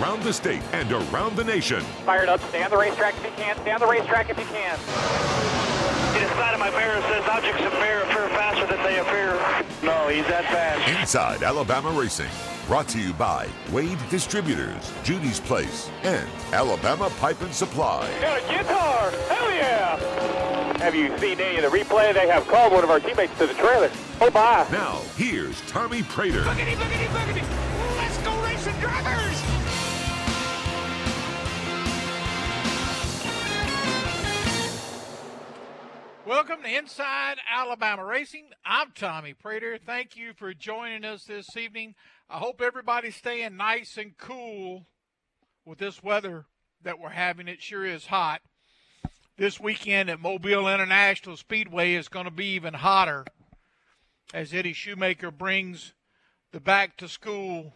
around the state and around the nation. Fired up. Stay on the racetrack if you can. Stay on the racetrack if you can. Inside of my mirror says objects appear, appear faster than they appear. No, he's that fast. Inside Alabama Racing. Brought to you by Wade Distributors, Judy's Place, and Alabama Pipe and Supply. Got a guitar! Hell yeah! Have you seen any of the replay? They have called one of our teammates to the trailer. Oh, bye. Now, here's Tommy Praytor. Boogity, boogity, boogity. Let's go racing drivers. Welcome to Inside Alabama Racing. I'm Tommy Praytor. Thank you for joining us this evening. I hope everybody's staying nice and cool with this weather that we're having. It sure is hot. This weekend at Mobile International Speedway is going to be even hotter as Eddie Shoemaker brings the back to school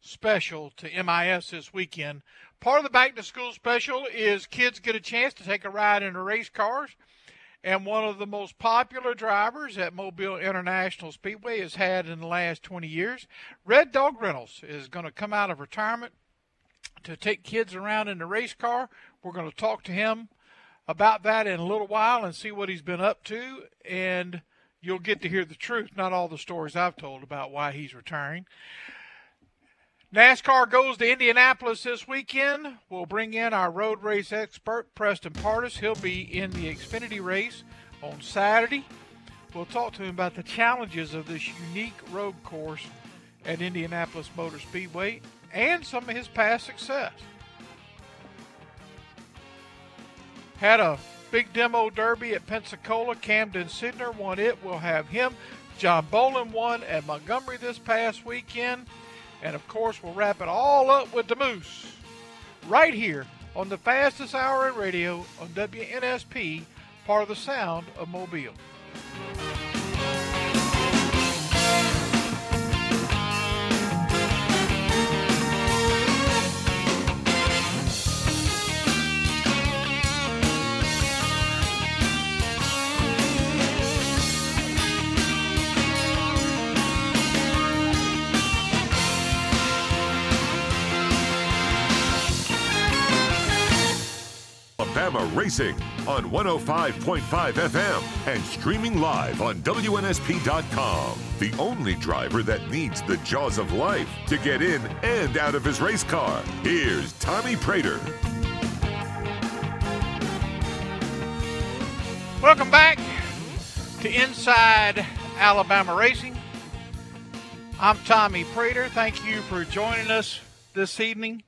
special to MIS this weekend. Part of the back to school special is kids get a chance to take a ride in the race cars. And one of the most popular drivers at Mobile International Speedway has had in the last 20 years, Reddog Reynolds, is going to come out of retirement to take kids around in the race car. We're going to talk to him about that in a little while and see what he's been up to. And you'll get to hear the truth, not all the stories I've told about why he's retiring. NASCAR goes to Indianapolis this weekend. We'll bring in our road race expert, Preston Pardus. He'll be in the Xfinity race on Saturday. We'll talk to him about the challenges of this unique road course at Indianapolis Motor Speedway and some of his past success. Had a big demo derby at Pensacola. Camden Sidner won it. We'll have him. John Bolen won at Montgomery this past weekend. And of course, we'll wrap it all up with the Moose right here on the fastest hour in radio on WNSP, part of the sound of Mobile. Alabama Racing on 105.5 FM and streaming live on WNSP.com. The only driver that needs the jaws of life to get in and out of his race car. Here's Tommy Praytor. Welcome back to Inside Alabama Racing. I'm Tommy Praytor. Thank you for joining us this evening.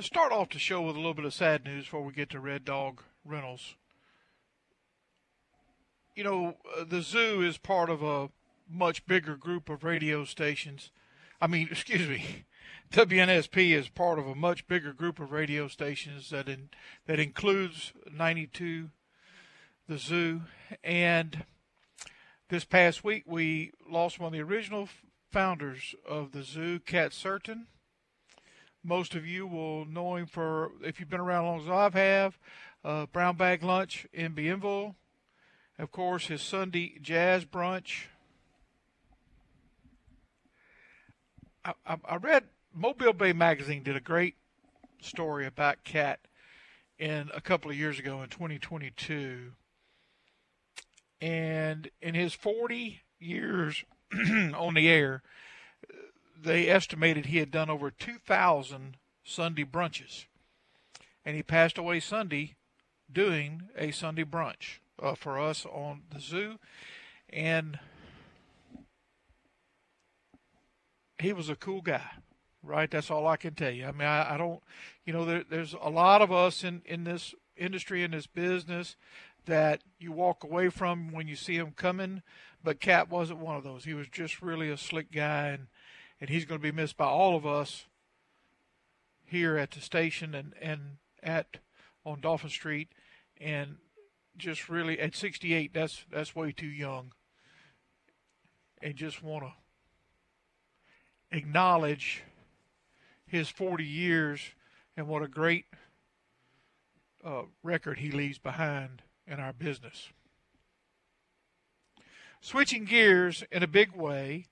Let's start off the show with a little bit of sad news before we get to Reddog Reynolds. You know, uh, the zoo is part of a much bigger group of radio stations. I mean, excuse me, WNSP is part of a much bigger group of radio stations that in, that includes 92, the zoo, and this past week we lost one of the original founders of the zoo, Cat Certain most of you will know him for, if you've been around as long as I have, uh, Brown Bag Lunch in Bienville. Of course, his Sunday Jazz Brunch. I, I, I read Mobile Bay Magazine did a great story about Cat in a couple of years ago in 2022. And in his 40 years on the air, they estimated he had done over 2,000 Sunday brunches. And he passed away Sunday doing a Sunday brunch uh, for us on the zoo. And he was a cool guy, right? That's all I can tell you. I mean, I, I don't, you know, there, there's a lot of us in, in this industry, in this business, that you walk away from when you see him coming. But Cat wasn't one of those. He was just really a slick guy. And, and he's going to be missed by all of us here at the station and and at on Dolphin Street, and just really at 68, that's that's way too young. And just want to acknowledge his 40 years and what a great uh, record he leaves behind in our business. Switching gears in a big way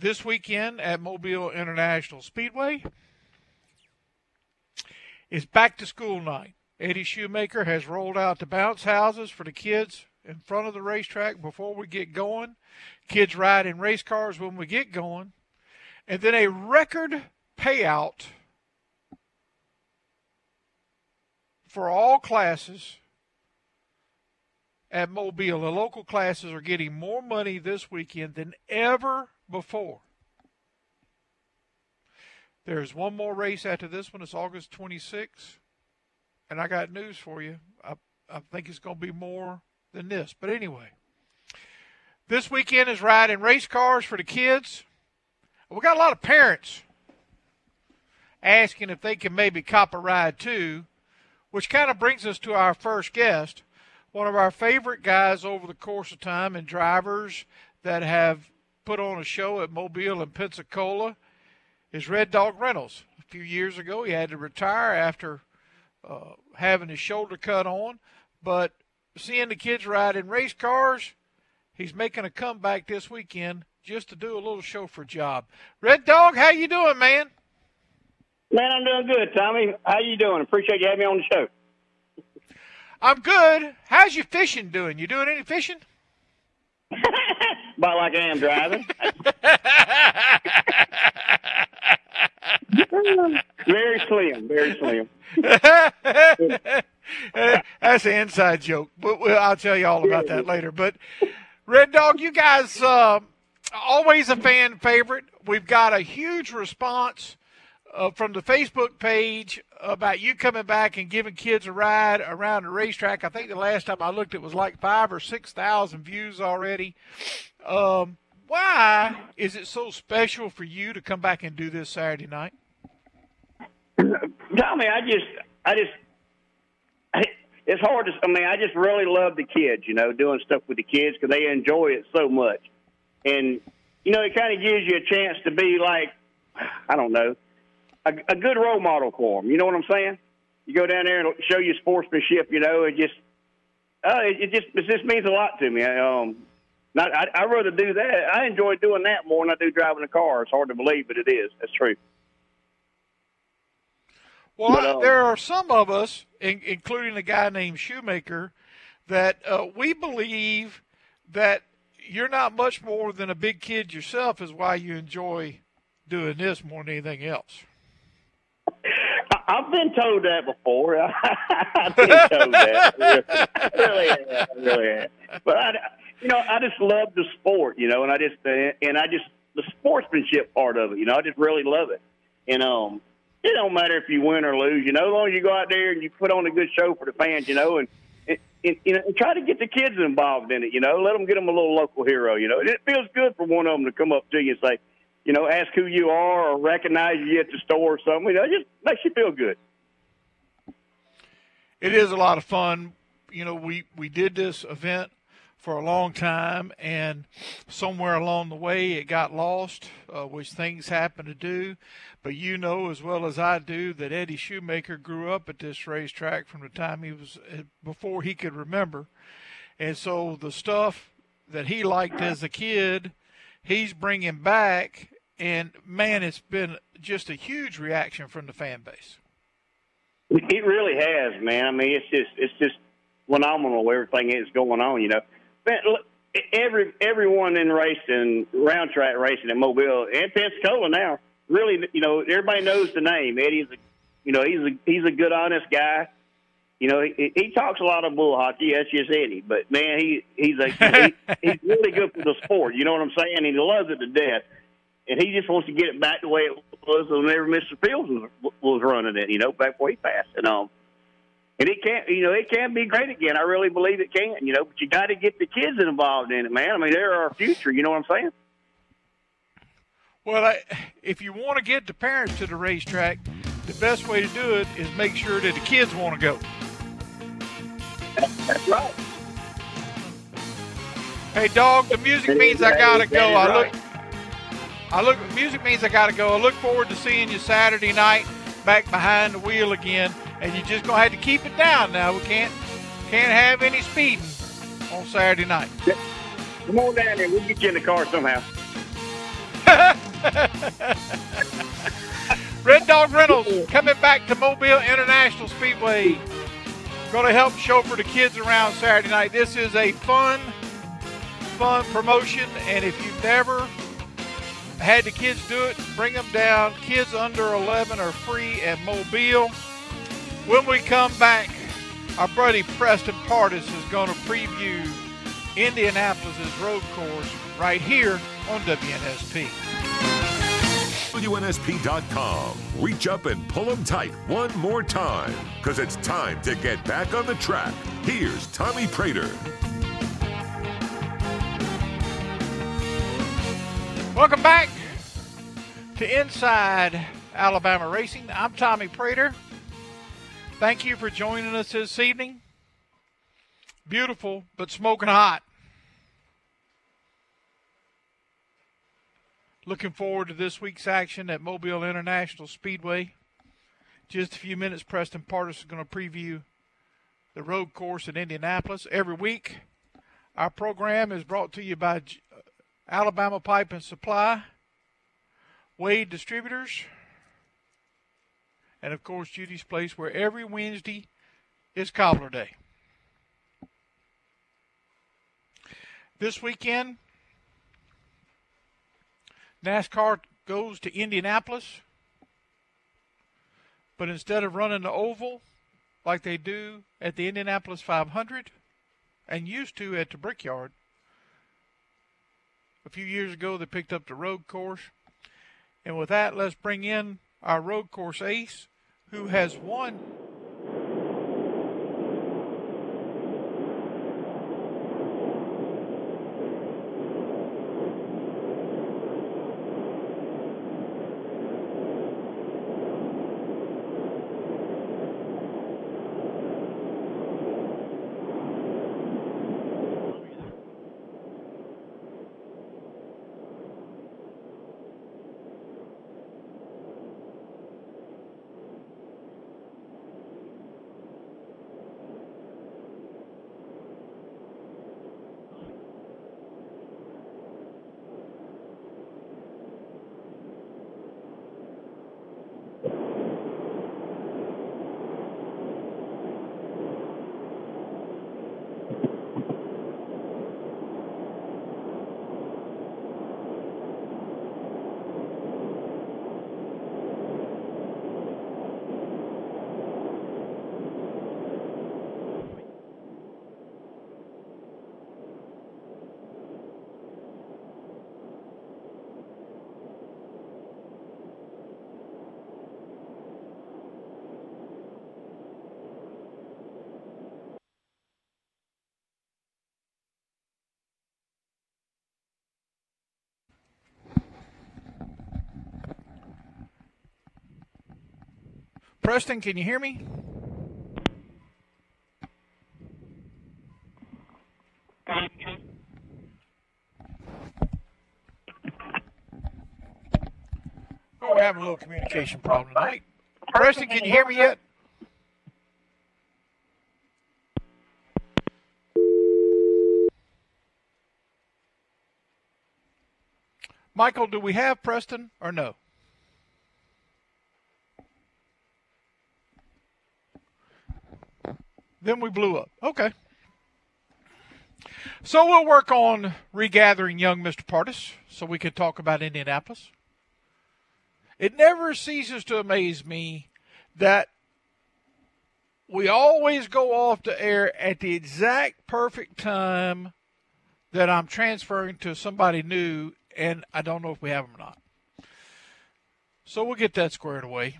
this weekend at Mobile International Speedway is back to school night. Eddie Shoemaker has rolled out the bounce houses for the kids in front of the racetrack before we get going. Kids ride in race cars when we get going. And then a record payout for all classes at Mobile. The local classes are getting more money this weekend than ever before. There's one more race after this one. It's August 26th. And I got news for you. I, I think it's going to be more than this. But anyway, this weekend is riding race cars for the kids. We got a lot of parents asking if they can maybe cop a ride too, which kind of brings us to our first guest, one of our favorite guys over the course of time and drivers that have put on a show at Mobile and Pensacola is Reddog Reynolds. A few years ago, he had to retire after uh, having his shoulder cut on, but seeing the kids ride in race cars, he's making a comeback this weekend just to do a little chauffeur job. Reddog, how you doing, man? Man, I'm doing good, Tommy. How you doing? Appreciate you having me on the show. I'm good. How's your fishing doing? You doing any fishing? About like I am driving. very slim, very slim. That's an inside joke, but I'll tell you all about that later. But Reddog, you guys uh, always a fan favorite. We've got a huge response uh, from the Facebook page about you coming back and giving kids a ride around the racetrack. I think the last time I looked, it was like five or six thousand views already. Um, why is it so special for you to come back and do this Saturday night? Tommy, I just, I just, I, it's hard to. I mean, I just really love the kids. You know, doing stuff with the kids because they enjoy it so much, and you know, it kind of gives you a chance to be like, I don't know, a, a good role model for them. You know what I'm saying? You go down there and show your sportsmanship. You know, it just, uh, it, it just, it just means a lot to me. Um, not, I, I rather do that. I enjoy doing that more than I do driving a car. It's hard to believe, but it is. That's true. Well, but, um, there are some of us, in, including a guy named Shoemaker, that uh, we believe that you're not much more than a big kid yourself. Is why you enjoy doing this more than anything else. I've been told that before. I've been told that. really, have, really. But I, you know, I just love the sport, you know, and I just uh, and I just the sportsmanship part of it, you know, I just really love it. And um, it don't matter if you win or lose, you know, as long as you go out there and you put on a good show for the fans, you know, and. and, and you know, and try to get the kids involved in it. You know, let them get them a little local hero. You know, and it feels good for one of them to come up to you and say, you know, ask who you are or recognize you at the store or something. You know, it just makes you feel good. It is a lot of fun. You know, we we did this event for a long time, and somewhere along the way it got lost, uh, which things happen to do. But you know as well as I do that Eddie Shoemaker grew up at this racetrack from the time he was uh, before he could remember, and so the stuff that he liked as a kid, he's bringing back, and man, it's been just a huge reaction from the fan base. It really has, man. I mean, it's just it's just phenomenal everything is going on. You know, every everyone in racing, round track racing at Mobile and Pensacola now, really, you know, everybody knows the name. Eddie's, a, you know, he's a he's a good, honest guy. You know, he, he talks a lot of bull hockey. That's just Eddie, but man, he he's a he, he's really good for the sport. You know what I'm saying? He loves it to death. And he just wants to get it back the way it was whenever Mr. Fields was, was running it. You know, back before he passed. And um, and it can't, you know it can be great again. I really believe it can. You know, but you got to get the kids involved in it, man. I mean, they're our future. You know what I'm saying? Well, I, if you want to get the parents to the racetrack, the best way to do it is make sure that the kids want to go. That's right. Hey, dog, the music means I gotta go. I look. I look. Music means I gotta go. I look forward to seeing you Saturday night back behind the wheel again and you're just gonna have to keep it down now. We can't can't have any speeding on Saturday night. Come on down there. We'll get you in the car somehow. Reddog Reynolds coming back to Mobile International Speedway. Going to help chauffeur the kids around Saturday night. This is a fun, fun promotion, and if you've never had the kids do it, bring them down. Kids under 11 are free at Mobile. When we come back, our buddy Preston Pardus is going to preview Indianapolis' road course right here on WNSP. WNSP.com. Reach up and pull them tight one more time because it's time to get back on the track. Here's Tommy Praytor. Welcome back to Inside Alabama Racing. I'm Tommy Praytor. Thank you for joining us this evening. Beautiful, but smoking hot. Looking forward to this week's action at Mobile International Speedway. Just a few minutes, Preston Pardus is going to preview the road course in Indianapolis. Every week, our program is brought to you by uh, Alabama Pipe and Supply, Wade Distributors, and of course Judy's Place, where every Wednesday is Cobbler Day. This weekend, NASCAR goes to Indianapolis, but instead of running the oval like they do at the Indianapolis 500 and used to at the Brickyard, a few years ago they picked up the road course. And with that, let's bring in our road course ace who has won Preston, can you hear me? Oh, we're having a little communication problem tonight. Preston, can you hear me yet? Michael, do we have Preston or no? Then we blew up. Okay. So we'll work on regathering young Mr. Pardus so we can talk about Indianapolis. It never ceases to amaze me that we always go off the air at the exact perfect time that I'm transferring to somebody new, and I don't know if we have them or not. So we'll get that squared away.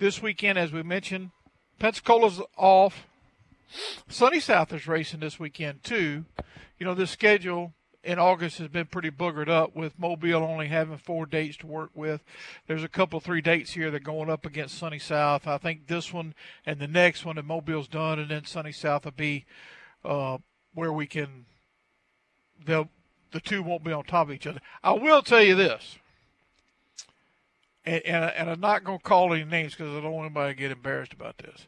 This weekend, as we mentioned, Pensacola's off. Sunny South is racing this weekend, too. You know, this schedule in August has been pretty boogered up with Mobile only having four dates to work with. There's a couple, three dates here that are going up against Sunny South. I think this one and the next one, and Mobile's done, and then Sunny South will be uh, where we can. They'll the two won't be on top of each other. I will tell you this and, and, and I'm not going to call any names because I don't want anybody to get embarrassed about this.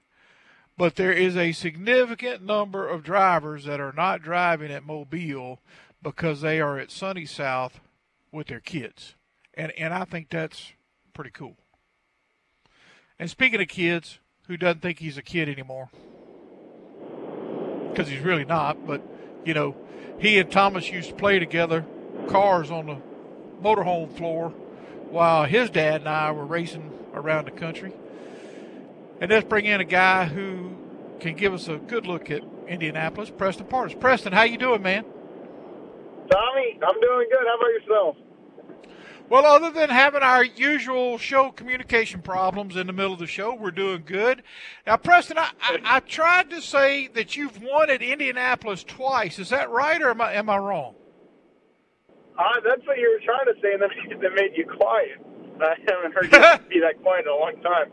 But there is a significant number of drivers that are not driving at Mobile because they are at Sunny South with their kids. And, and I think that's pretty cool. And speaking of kids, who doesn't think he's a kid anymore? Because he's really not, but, you know, he and Thomas used to play together, cars on the motorhome floor, while his dad and I were racing around the country. And let's bring in a guy who can give us a good look at Indianapolis, Preston Pardus. Preston, how you doing, man? Tommy, I'm doing good. How about yourself? Well, other than having our usual show communication problems in the middle of the show, we're doing good. Now, Preston, I, I, I tried to say that you've won at Indianapolis twice. Is that right, or am I, am I wrong? Uh, that's what you were trying to say, and then that made you quiet. I haven't heard you be that quiet in a long time.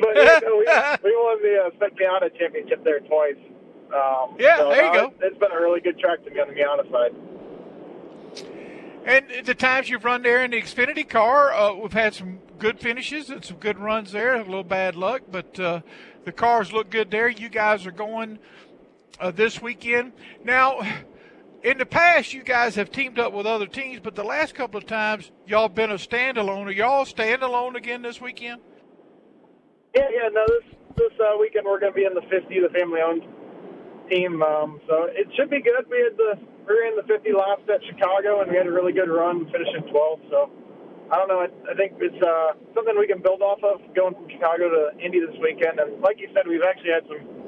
But yeah, no, we, we won the uh, Spec Miata championship there twice. Um, yeah, so, there you uh, go. It's been a really good track to be on the Miata side. And the times you've run there in the Xfinity car, uh, we've had some good finishes and some good runs there. A little bad luck, but uh, the cars look good there. You guys are going uh, this weekend. Now, in the past, you guys have teamed up with other teams, but the last couple of times, y'all been a standalone. Are y'all standalone again this weekend? Yeah, yeah. No, this this uh, weekend we're going to be in the 50, the family-owned team. Um, so it should be good. We had the we were in the 50 last at Chicago, and we had a really good run, finishing 12. So I don't know. I, I think it's uh, something we can build off of going from Chicago to Indy this weekend. And like you said, we've actually had some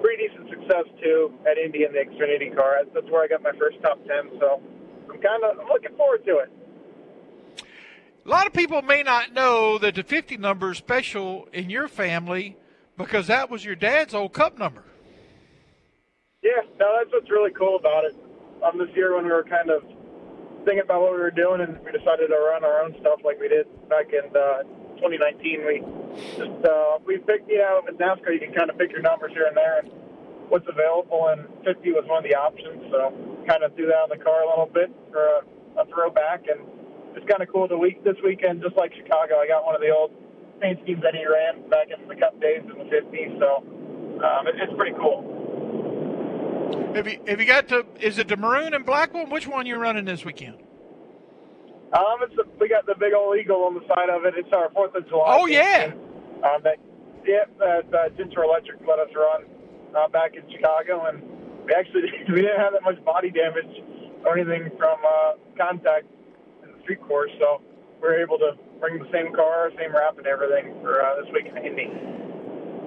pretty decent success too at Indy in the Xfinity car. That's where I got my first top 10. So I'm kind of looking forward to it. A lot of people may not know that the 50 number is special in your family because that was your dad's old cup number. Yeah, no, that's what's really cool about it. Um, this year when we were kind of thinking about what we were doing and we decided to run our own stuff like we did back in uh, 2019, we just uh, we picked you know with NASCAR you can kind of pick your numbers here and there and what's available and 50 was one of the options, so kind of threw that on the car a little bit for a, a throwback and it's kind of cool. The week this weekend, just like Chicago, I got one of the old paint schemes that he ran back in the Cup days in the 50s, so um, it, it's pretty cool. Have you have you got to? Is it the maroon and black one? Which one you running this weekend? Um, it's the, we got the big old eagle on the side of it. It's our Fourth of July. Oh yeah. Um, that yeah, that uh, Ginger Electric let us run uh, back in Chicago, and we actually we didn't have that much body damage or anything from uh, contact in the street course, so we were able to bring the same car, same wrap, and everything for uh, this week in Indy.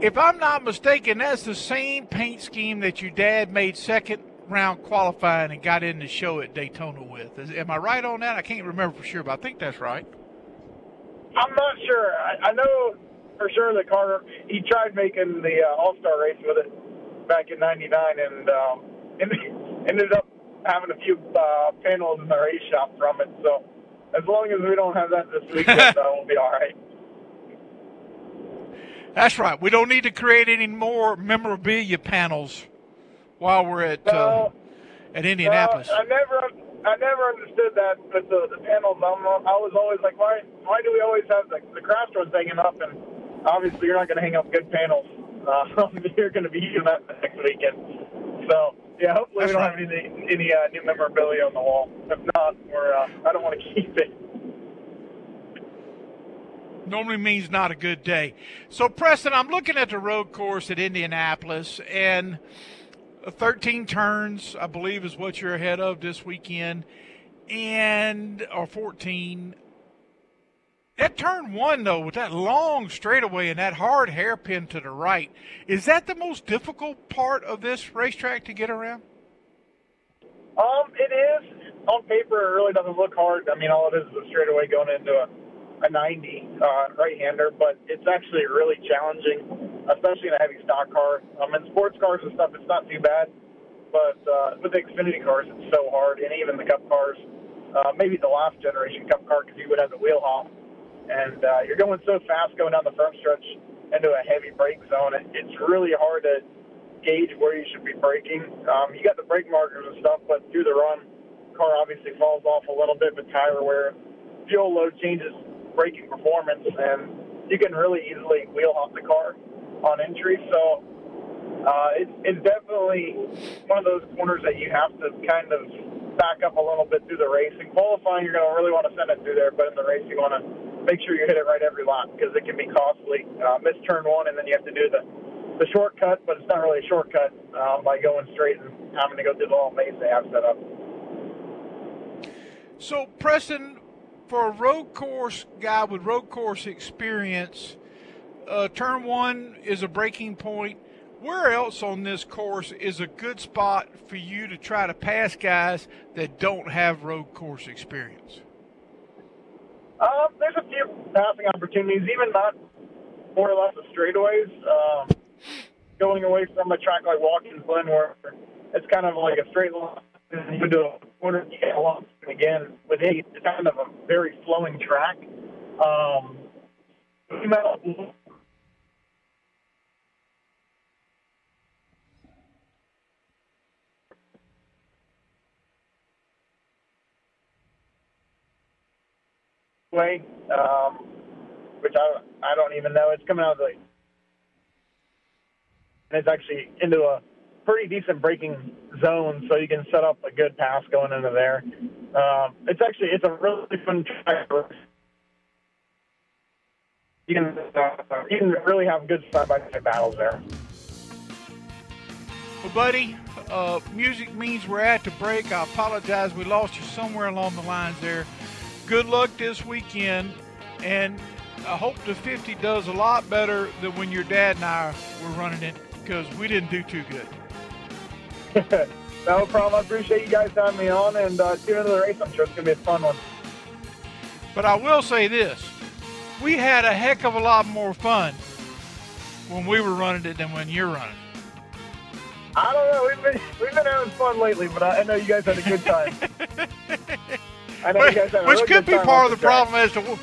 If I'm not mistaken, that's the same paint scheme that your dad made second round qualifying and got in the show at Daytona with. Is, am I right on that? I can't remember for sure, but I think that's right. I'm not sure. I, I know for sure that car. He tried making the uh, All Star race with it back in '99, and um, ended up having a few uh, panels in the race shop from it. So as long as we don't have that this weekend, uh, we'll be all right. That's right. We don't need to create any more memorabilia panels while we're at uh, at Indianapolis. Uh, I never, I never understood that with the, the panels. I'm, I was always like, why, why do we always have the, the crash ones hanging up? And obviously, you're not going to hang up good panels. Uh, you're going to be using that next weekend. So yeah, hopefully That's we don't right. have any any uh, new memorabilia on the wall. If not, we're uh, I don't want to keep it. normally means not a good day. So, Preston, I'm looking at the road course at Indianapolis, and 13 turns, I believe, is what you're ahead of this weekend, and or 14. That turn one, though, with that long straightaway and that hard hairpin to the right, is that the most difficult part of this racetrack to get around? Um, it is on paper. It really doesn't look hard. I mean, all it is is a straightaway going into a, a 90 uh, right-hander, but it's actually really challenging, especially in a heavy stock car. Um, in sports cars and stuff, it's not too bad, but uh, with the Xfinity cars, it's so hard, and even the Cup cars, uh, maybe the last generation Cup car, because you would have the wheel hop, and uh, you're going so fast going down the front stretch into a heavy brake zone. It, it's really hard to gauge where you should be braking. Um, you got the brake markers and stuff, but through the run, car obviously falls off a little bit, but tire wear, fuel load changes braking performance, and you can really easily wheel off the car on entry. So uh, it's, it's definitely one of those corners that you have to kind of back up a little bit through the race. In qualifying, you're going to really want to send it through there, but in the race, you want to make sure you hit it right every lap because it can be costly. Uh, miss turn one, and then you have to do the the shortcut, but it's not really a shortcut um, by going straight and having to go through the little maze they have set up. So, Preston, for a road course guy with road course experience, uh, turn one is a breaking point. Where else on this course is a good spot for you to try to pass guys that don't have road course experience? Um, there's a few passing opportunities, even not more or less the straightaways. Um, going away from a track like Watkins Glen, where it's kind of like a straight line, and you do a get along again with eight. It's kind of a very flowing track. Um, way, um, which I I don't even know. It's coming out of the and it's actually into a pretty decent braking zone, so you can set up a good pass going into there. Um, it's actually it's a really fun track. You can uh, you can really have good side by side battles there. Well, buddy, uh, music means we're at the break. I apologize. We lost you somewhere along the lines there. Good luck this weekend, and I hope the 50 does a lot better than when your dad and I were running it because we didn't do too good. no problem. I appreciate you guys having me on and uh, tune into the race. I'm sure it's going to be a fun one. But I will say this we had a heck of a lot more fun when we were running it than when you're running it. I don't know. We've been we've been having fun lately, but I, I know you guys had a good time. Which, you guys had a which really could be part of the the problem as to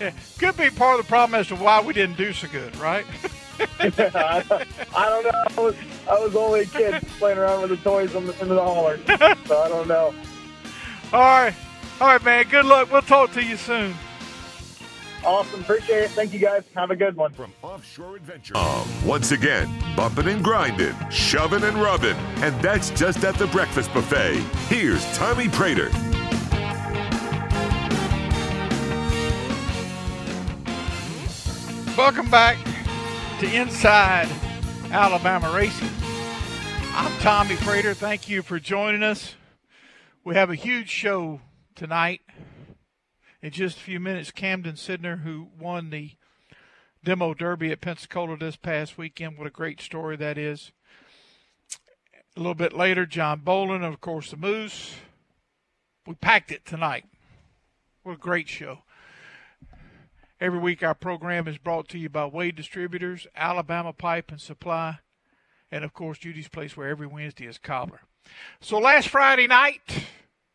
yeah, could be part of the problem as to why we didn't do so good, right? I, don't know. I was, I was only a kid playing around with the toys in the, in the hauler, so I don't know. All right, all right, man. Good luck. We'll talk to you soon. Awesome. Appreciate it. Thank you guys. Have a good one. From Offshore Adventure. Um, once again, bumping and grinding, shoving and rubbing. And that's just at the breakfast buffet. Here's Tommy Praytor. Welcome back to Inside Alabama Racing. I'm Tommy Praytor. Thank you for joining us. We have a huge show tonight. In just a few minutes, Camden Sidner, who won the demo derby at Pensacola this past weekend, what a great story that is. A little bit later, John Bolen, of course, the Moose. We packed it tonight. What a great show. Every week, our program is brought to you by Wade Distributors, Alabama Pipe and Supply, and of course, Judy's Place, where every Wednesday is cobbler. So last Friday night,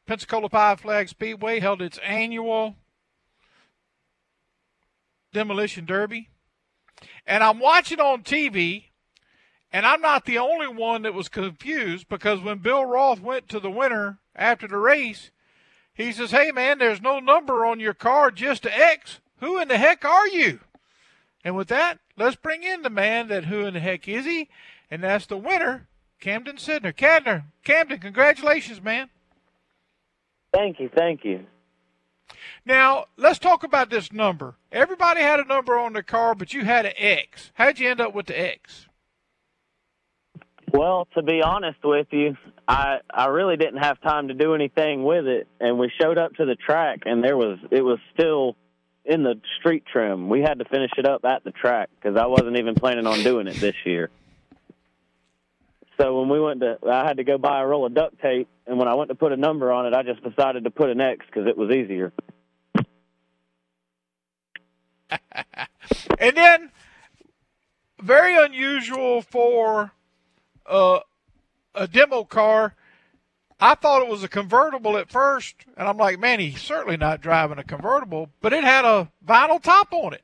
Pensacola Five Flag Speedway held its annual demolition derby, and I'm watching on TV, and I'm not the only one that was confused because when Bill Roth went to the winner after the race, he says, "Hey man, there's no number on your car, just a X." Who in the heck are you? And with that, let's bring in the man that who in the heck is he? And that's the winner, Camden Sidner. Cadner, Camden, congratulations, man. Thank you, thank you. Now, let's talk about this number. Everybody had a number on their car, but you had an X. How'd you end up with the X? Well, to be honest with you, I I really didn't have time to do anything with it, and we showed up to the track, and there was it was still in the street trim. We had to finish it up at the track because I wasn't even planning on doing it this year. So when we went to, I had to go buy a roll of duct tape, and when I went to put a number on it, I just decided to put an X because it was easier. and then, very unusual for uh, a demo car. I thought it was a convertible at first, and I'm like, man, he's certainly not driving a convertible, but it had a vinyl top on it.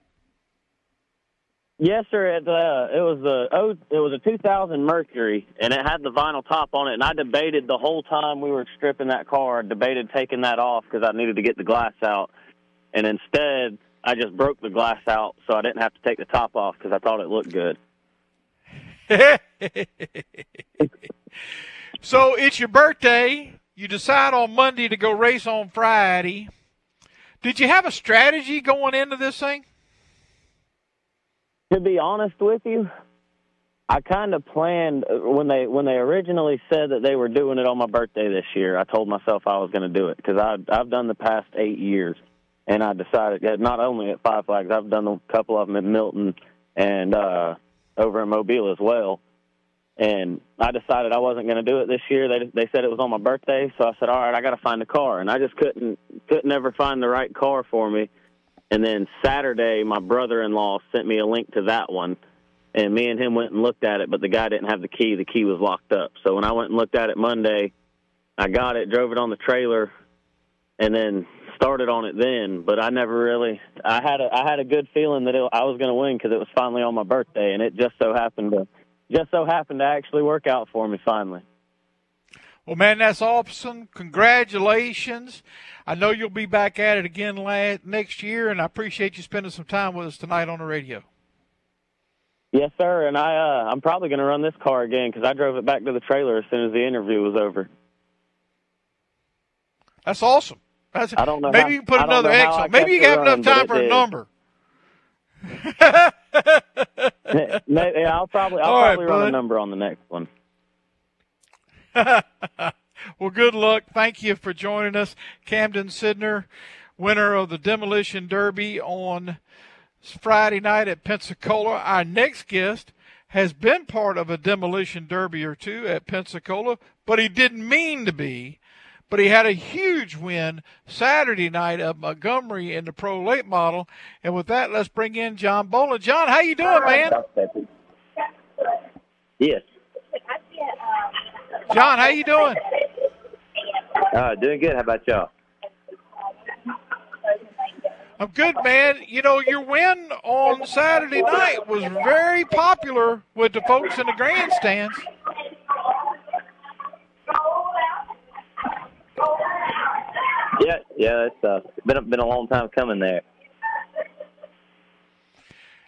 Yes, sir. It, uh, it was a oh, it was a 2000 Mercury, and it had the vinyl top on it. And I debated the whole time we were stripping that car. Debated taking that off because I needed to get the glass out, and instead I just broke the glass out so I didn't have to take the top off because I thought it looked good. So it's your birthday. You decide on Monday to go race on Friday. Did you have a strategy going into this thing? To be honest with you, I kind of planned uh, when they when they originally said that they were doing it on my birthday this year. I told myself I was going to do it because I I've done the past eight years, and I decided that not only at Five Flags, I've done a couple of them at Milton and uh, over in Mobile as well. And I decided I wasn't going to do it this year. They they said it was on my birthday, so I said, all right, I got to find a car, and I just couldn't couldn't ever find the right car for me. And then Saturday, my brother-in-law sent me a link to that one and me and him went and looked at it, but the guy didn't have the key. The key was locked up. So when I went and looked at it Monday, I got it, drove it on the trailer, and then started on it then. But I never really, I had a, I had a good feeling that it, I was going to win because it was finally on my birthday, and it just so happened to, just so happened to actually work out for me finally. Well, man, that's awesome. Congratulations. I know you'll be back at it again next year, and I appreciate you spending some time with us tonight on the radio. Yes, sir. And I, uh, I'm probably going to run this car again because I drove it back to the trailer as soon as the interview was over. That's awesome. That's, I don't know. Maybe how, you can put another X on. Maybe you have enough time for a number. Maybe, I'll probably I'll All probably right, run bud. a number on the next one. well, good luck. Thank you for joining us, Camden Sidner, winner of the Demolition Derby on Friday night at Pensacola. Our next guest has been part of a demolition derby or two at Pensacola, but he didn't mean to be. But he had a huge win Saturday night at Montgomery in the Pro Late Model. And with that, let's bring in John Bolen. John, how you doing, man? Yes. John, how you doing? Uh, doing good. How about y'all? I'm good, man. You know, your win on Saturday night was very popular with the folks in the grandstands. Yeah, yeah. It's uh, been a, been a long time coming there.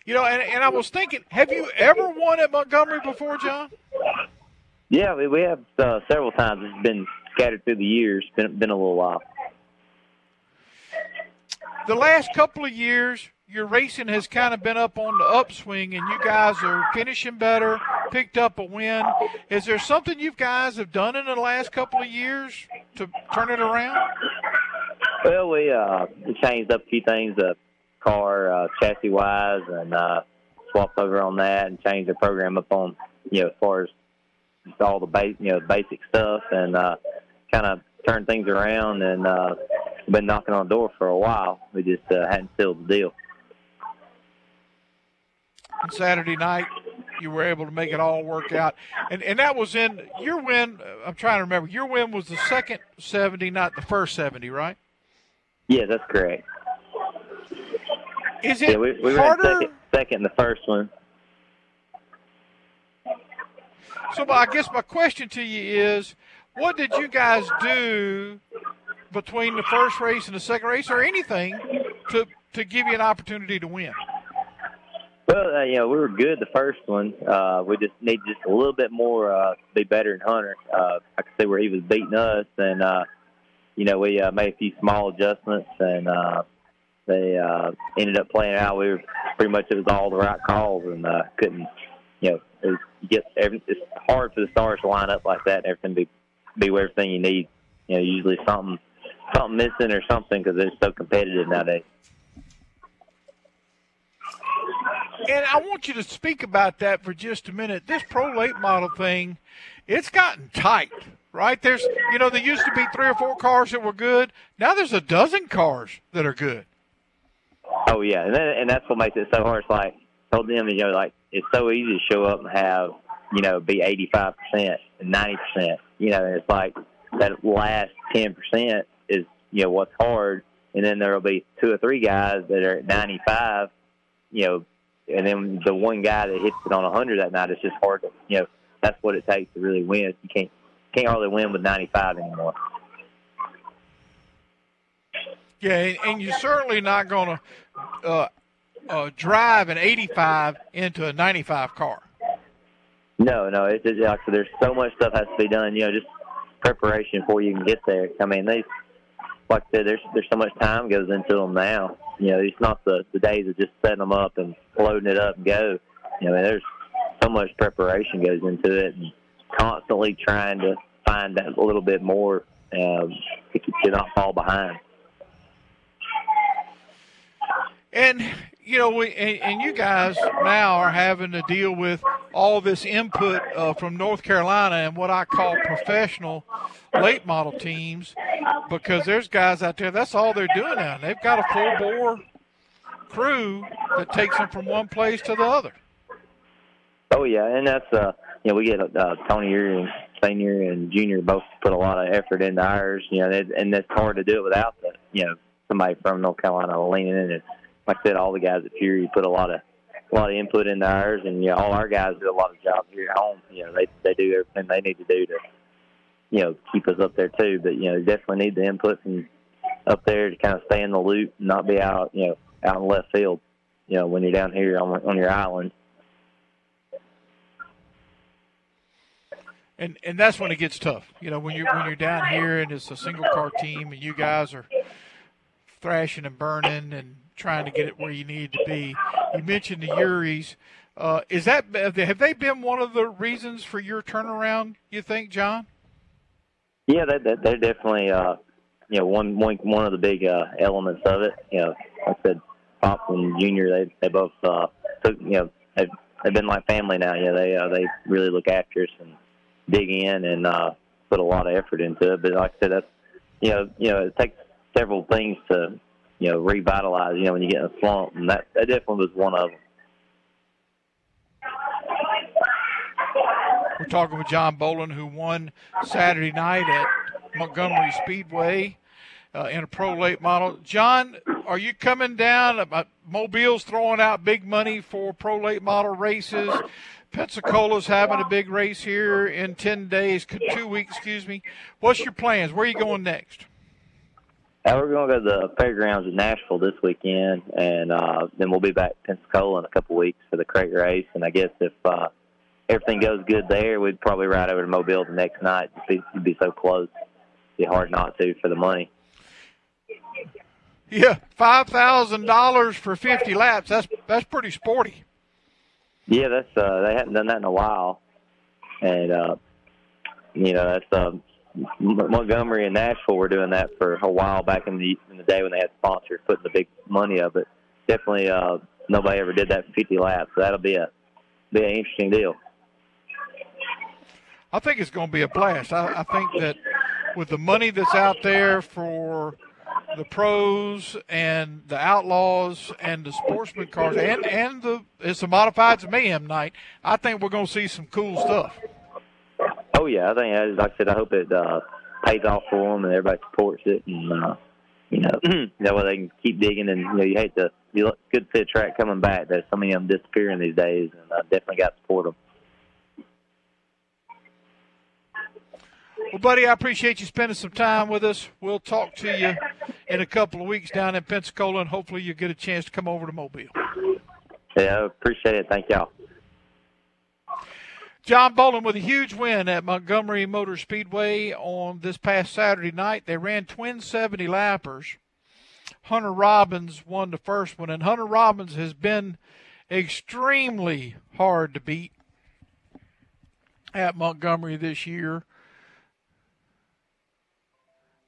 You know, and, and I was thinking, have you ever won at Montgomery before, John? Yeah, we, we have uh, several times. It's been scattered through the years. Been been a little while. The last couple of years, your racing has kind of been up on the upswing, and you guys are finishing better, picked up a win. Is there something you guys have done in the last couple of years to turn it around? Well, we uh, we changed up a few things, uh, car uh, chassis wise, and uh, swapped over on that, and changed the program up on you know as far as all the base you know basic stuff, and uh, kind of turned things around, and uh, been knocking on the door for a while. We just uh, hadn't sealed the deal. on Saturday night. You were able to make it all work out, and and that was in your win. I'm trying to remember. Your win was the second 70, not the first 70, right? Yeah, that's correct. Is it Yeah, we, we harder? second, second in the first one. So I guess my question to you is, what did you guys do between the first race and the second race, or anything, to to give you an opportunity to win? Well, uh, you know, we were good the first one. Uh, we just need just a little bit more uh, to be better than Hunter. Uh, I could see where he was beating us, and uh, you know, we uh, made a few small adjustments, and uh, they uh, ended up playing out. We were pretty much it was all the right calls, and uh, couldn't, you know, it was, you get every, it's hard for the stars to line up like that, and everything be be everything you need. You know, usually something something missing or something because it's so competitive nowadays. And I want you to speak about that for just a minute. This pro late model thing, it's gotten tight, right? There's, you know, there used to be three or four cars that were good. Now there's a dozen cars that are good. Oh yeah, and then, and that's what makes it so hard. It's like told them, you know, like it's so easy to show up and have, you know, be eighty five percent and ninety percent. You know, and it's like that last ten percent is, you know, what's hard, and then there'll be two or three guys that are at ninety five, you know, and then the one guy that hits it on a hundred that night. It's just hard to, you know, that's what it takes to really win. You can't can't hardly win with ninety five anymore. Yeah, and, and you're certainly not going to uh, uh, drive an 85 into a 95 car. No, no, it's just like there's so much stuff has to be done. You know, just preparation before you can get there. I mean, they like I said, there's there's so much time goes into them now. You know, it's not the the days of just setting them up and loading it up and go. You know, I mean, there's so much preparation goes into it, and constantly trying to find that little bit more um, to not fall behind. And you know, we, and, and, you guys now are having to deal with all this input uh, from North Carolina and what I call professional late model teams, because there's guys out there. That's all they're doing now. They've got a full bore crew that takes them from one place to the other. Oh yeah, and that's uh, you know, we get uh, Tony and senior and junior both put a lot of effort into ours. You know, and, and it's hard to do it without the you know somebody from North Carolina leaning in and like I said, all the guys at Fury put a lot of a lot of input into ours, and you know, all our guys do a lot of jobs here at home. You know, they they do everything they need to do to you know keep us up there too. But you know, definitely need the input from up there to kind of stay in the loop, and not be out you know out in left field. You know, when you're down here on on your island. And and that's when it gets tough. You know, when you when you're down here and it's a single car team, and you guys are thrashing and burning and trying to get it where you need to be. You mentioned the Uris. Uh, is that have they been one of the reasons for your turnaround? You think, John? Yeah, they, they, they're definitely uh, you know one one one of the big uh, elements of it. You know, like I said, Pops and Junior, they they both uh, took you know they've they've been like family now. You know, they uh, they really look after us and dig in and uh, put a lot of effort into it. But like I said, that's you know you know it takes several things to you know, revitalize, you know, when you get in a slump. And that, that definitely was one of them. We're talking with John Bolen, who won Saturday night at Montgomery Speedway uh, in a pro late model. John, are you coming down? Uh, Mobile's throwing out big money for pro late model races. Pensacola's having a big race here in 10 days, two weeks, excuse me. What's your plans? Where are you going next? Uh, we're going to go to the fairgrounds in Nashville this weekend, and uh, then we'll be back to Pensacola in a couple weeks for the crate race. And I guess if uh, everything goes good there, we'd probably ride over to Mobile the next night. It'd be, it'd be so close. It'd be hard not to for the money. Yeah, five thousand dollars for fifty laps. That's that's pretty sporty. Yeah, that's uh, they hadn't done that in a while, and uh, you know that's um, Montgomery and Nashville were doing that for a while back in the in the day when they had sponsors putting the big money up. But definitely, uh, nobody ever did that for 50 laps. So that'll be a be an interesting deal. I think it's going to be a blast. I, I think that with the money that's out there for the pros and the outlaws and the sportsman cars and and the it's a modified mayhem night. I think we're going to see some cool stuff. Oh yeah, I think like I said, I hope it uh, pays off for them and everybody supports it, and uh, you know that way they can keep digging. And you know, you hate to you look good to see a track coming back. There's so many of them disappearing these days, and I definitely got to support them. Well, buddy, I appreciate you spending some time with us. We'll talk to you in a couple of weeks down in Pensacola, and hopefully you get a chance to come over to Mobile. Yeah, I appreciate it. Thank y'all. John Bolen with a huge win at Montgomery Motor Speedway on this past Saturday night. They ran twin 70 lappers. Hunter Robbins won the first one, and Hunter Robbins has been extremely hard to beat at Montgomery this year.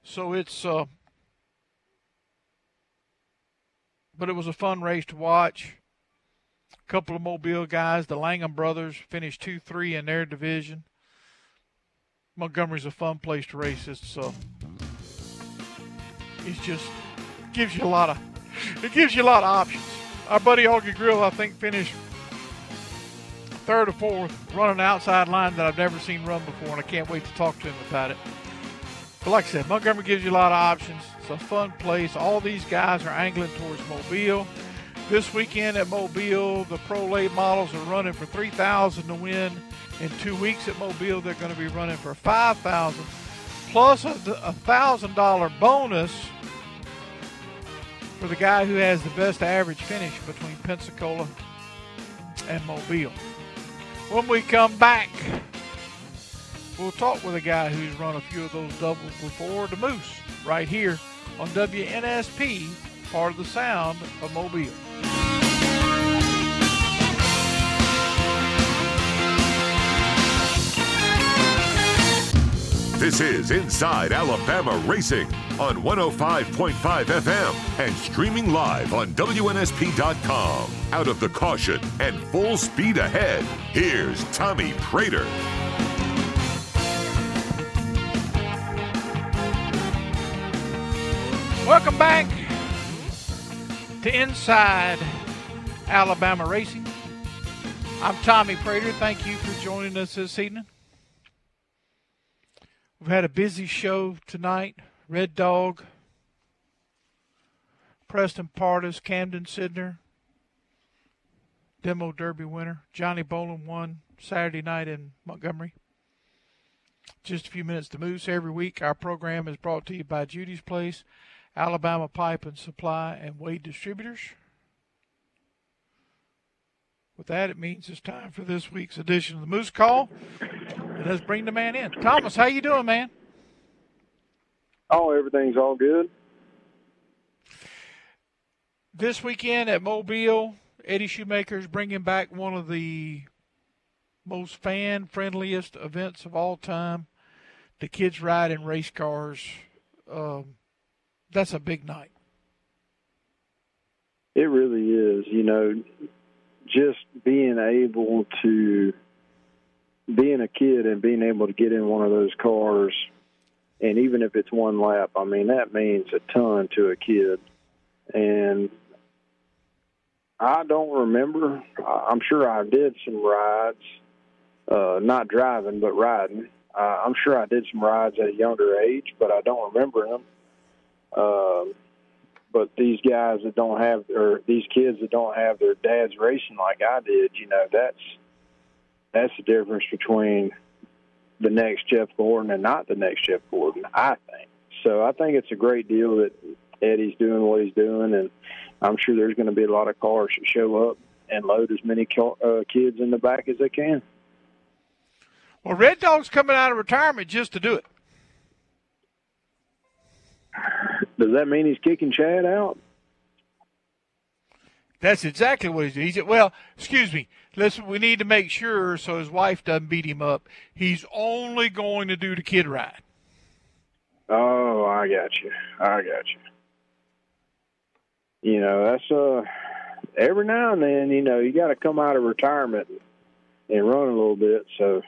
So it's uh but it was a fun race to watch couple of Mobile guys. The Langham brothers finished 2 3 in their division. Montgomery's a fun place to race. It's, uh, it just gives you a lot of it gives you a lot of options. Our buddy Augie Grill, I think, finished third or fourth, running outside line that I've never seen run before, and I can't wait to talk to him about it. But like I said, Montgomery gives you a lot of options. It's a fun place. All these guys are angling towards Mobile. This weekend at Mobile, the Pro Late models are running for 3000 to win. In two weeks at Mobile, they're going to be running for 5000 plus a $1,000 bonus for the guy who has the best average finish between Pensacola and Mobile. When we come back, we'll talk with a guy who's run a few of those doubles before, the Moose, right here on WNSP, part of the sound of Mobile. This is Inside Alabama Racing on 105.5 FM and streaming live on WNSP.com. Out of the caution and full speed ahead, here's Tommy Praytor. Welcome back to Inside Alabama Racing. I'm Tommy Praytor. Thank you for joining us this evening. We've had a busy show tonight. Reddog, Preston Pardus, Camden Sidner, Demo Derby winner. Johnny Bolen won Saturday night in Montgomery. Just a few minutes to Moose. Every week, our program is brought to you by Judy's Place, Alabama Pipe and Supply, and Wade Distributors. With that, it means it's time for this week's edition of the Moose Call. And let's bring the man in. Thomas, how you doing, man? Oh, everything's all good. This weekend at Mobile, Eddie Shoemaker's bringing back one of the most fan friendliest events of all time. The kids ride in race cars. Um, that's a big night. It really is. You know, just being able to, being a kid and being able to get in one of those cars and even if it's one lap, I mean that means a ton to a kid. And I don't remember. I'm sure I did some rides, uh, not driving but riding. Uh, I'm sure I did some rides at a younger age, but I don't remember them. Um, but these guys that don't have, or these kids that don't have their dads racing like I did, you know, that's that's the difference between the next Jeff Gordon and not the next Jeff Gordon, I think. So I think it's a great deal that Eddie's doing what he's doing, and I'm sure there's going to be a lot of cars that show up and load as many uh, kids in the back as they can. Well, Reddog's coming out of retirement just to do it. Does that mean he's kicking Chad out? That's exactly what he's doing. He said, well, excuse me, listen, we need to make sure so his wife doesn't beat him up. He's only going to do the kid ride. Oh, I got you. I got you. You know, that's uh every now and then, you know, you got to come out of retirement and run a little bit. So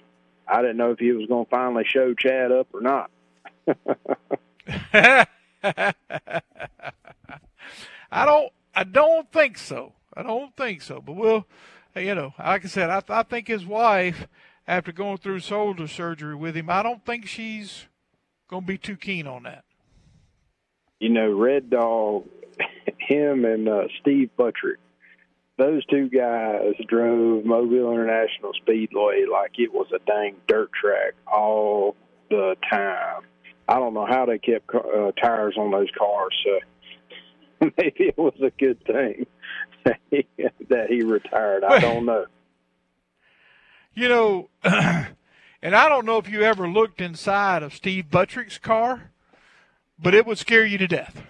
I didn't know if he was going to finally show Chad up or not. I don't I don't think so. I don't think so. But we'll, you know, like I said, I, I think his wife, after going through shoulder surgery with him, I don't think she's going to be too keen on that. You know, Reddog, him and uh, Steve Buttrick, those two guys drove Mobile International Speedway like it was a dang dirt track all the time. I don't know how they kept uh, tires on those cars. So maybe it was a good thing that he, that he retired. I don't know. You know, and I don't know if you ever looked inside of Steve Buttrick's car, but it would scare you to death.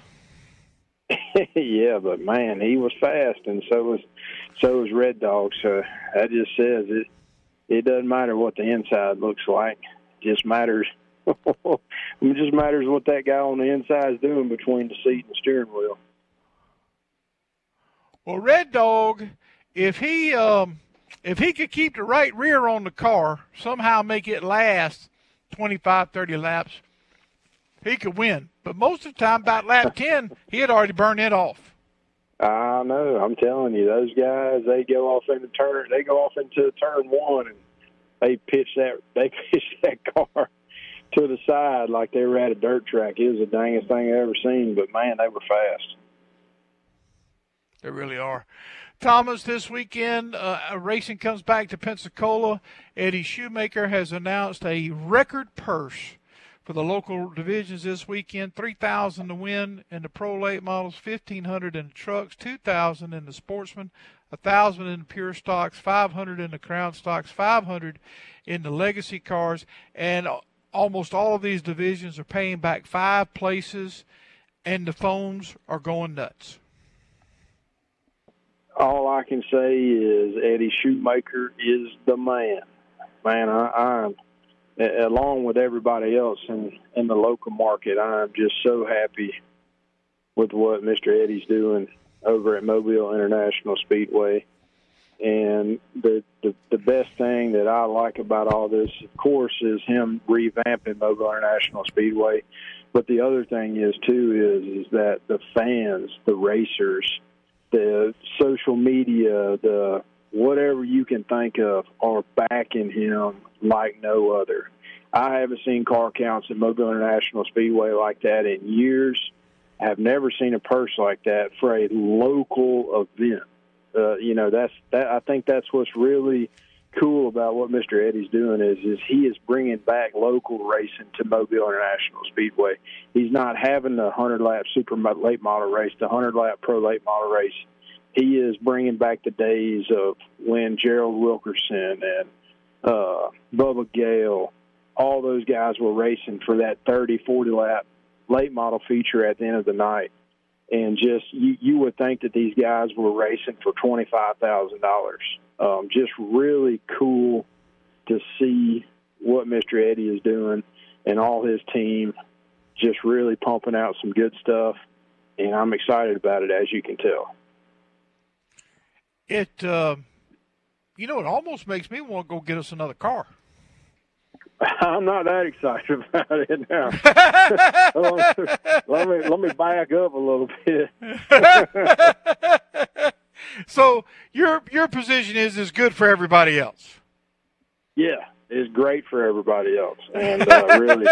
yeah, but man, he was fast, and so was so was Reddog. So that just says it. It doesn't matter what the inside looks like; it just matters. it just matters what that guy on the inside is doing between the seat and the steering wheel. Well, Reddog, if he um, if he could keep the right rear on the car, somehow make it last 25, 30 laps, he could win. But most of the time, about lap 10, he had already burned it off. I know. I'm telling you, those guys, they go off into turn, they go off into turn one, and they pitch that, they pitch that car to the side like they were at a dirt track. It was the dangest thing I ever seen. But man, they were fast. They really are. Thomas, this weekend, uh, racing comes back to Pensacola. Eddie Shoemaker has announced a record purse for the local divisions this weekend. 3000 to win in the pro late models, 1500 in the trucks, 2000 in the sportsman, 1000 in the pure stocks, 500 in the crown stocks, 500 in the legacy cars, and almost all of these divisions are paying back five places, and the phones are going nuts. All I can say is Eddie Shoemaker is the man. Man, I, I'm along with everybody else in in the local market. I'm just so happy with what Mr. Eddie's doing over at Mobile International Speedway. And the, the the best thing that I like about all this, of course, is him revamping Mobile International Speedway. But the other thing is too is is that the fans, the racers, the social media, the whatever you can think of are backing him like no other. I haven't seen car counts at Mobile International Speedway like that in years. I have never seen a purse like that for a local event uh, you know that's that. I think that's what's really cool about what Mr. Eddie's doing is is he is bringing back local racing to Mobile International Speedway. He's not having the hundred lap super late model race, the hundred lap pro late model race. He is bringing back the days of when Gerald Wilkerson and uh, Bubba Gale, all those guys were racing for that 30, 40 lap late model feature at the end of the night and just you, you would think that these guys were racing for twenty five thousand dollars. Um, just really cool to see what Mr. Eddie is doing and all his team, just really pumping out some good stuff, and I'm excited about it as you can tell. It, uh, you know, it almost makes me want to go get us another car. I'm not that excited about it now. let me let me back up a little bit. so your your position is is good for everybody else. Yeah, it's great for everybody else, and uh, really,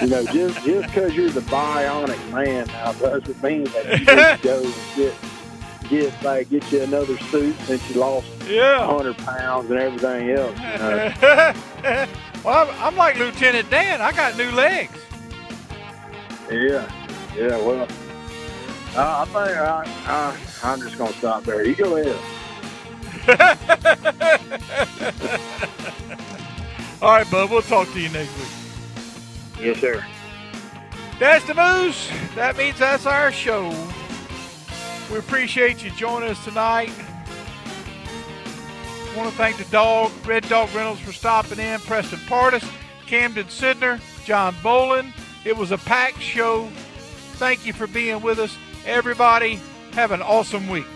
you know, just just because you're the bionic man now doesn't mean that you just go and get get like get you another suit since you lost yeah. hundred pounds and everything else. You know? well, I'm, I'm, like Lieutenant Dan. I got new legs. Yeah, yeah. Well, uh, I think I, I, I'm just gonna stop there. You go ahead. All right, bud. We'll talk to you next week. Yes, sir. That's the moose. That means that's our show. We appreciate you joining us tonight. I want to thank the dog, Reddog Reynolds, for stopping in, Preston Pardus, Camden Sidner, John Bolen. It was a packed show. Thank you for being with us. Everybody, have an awesome week.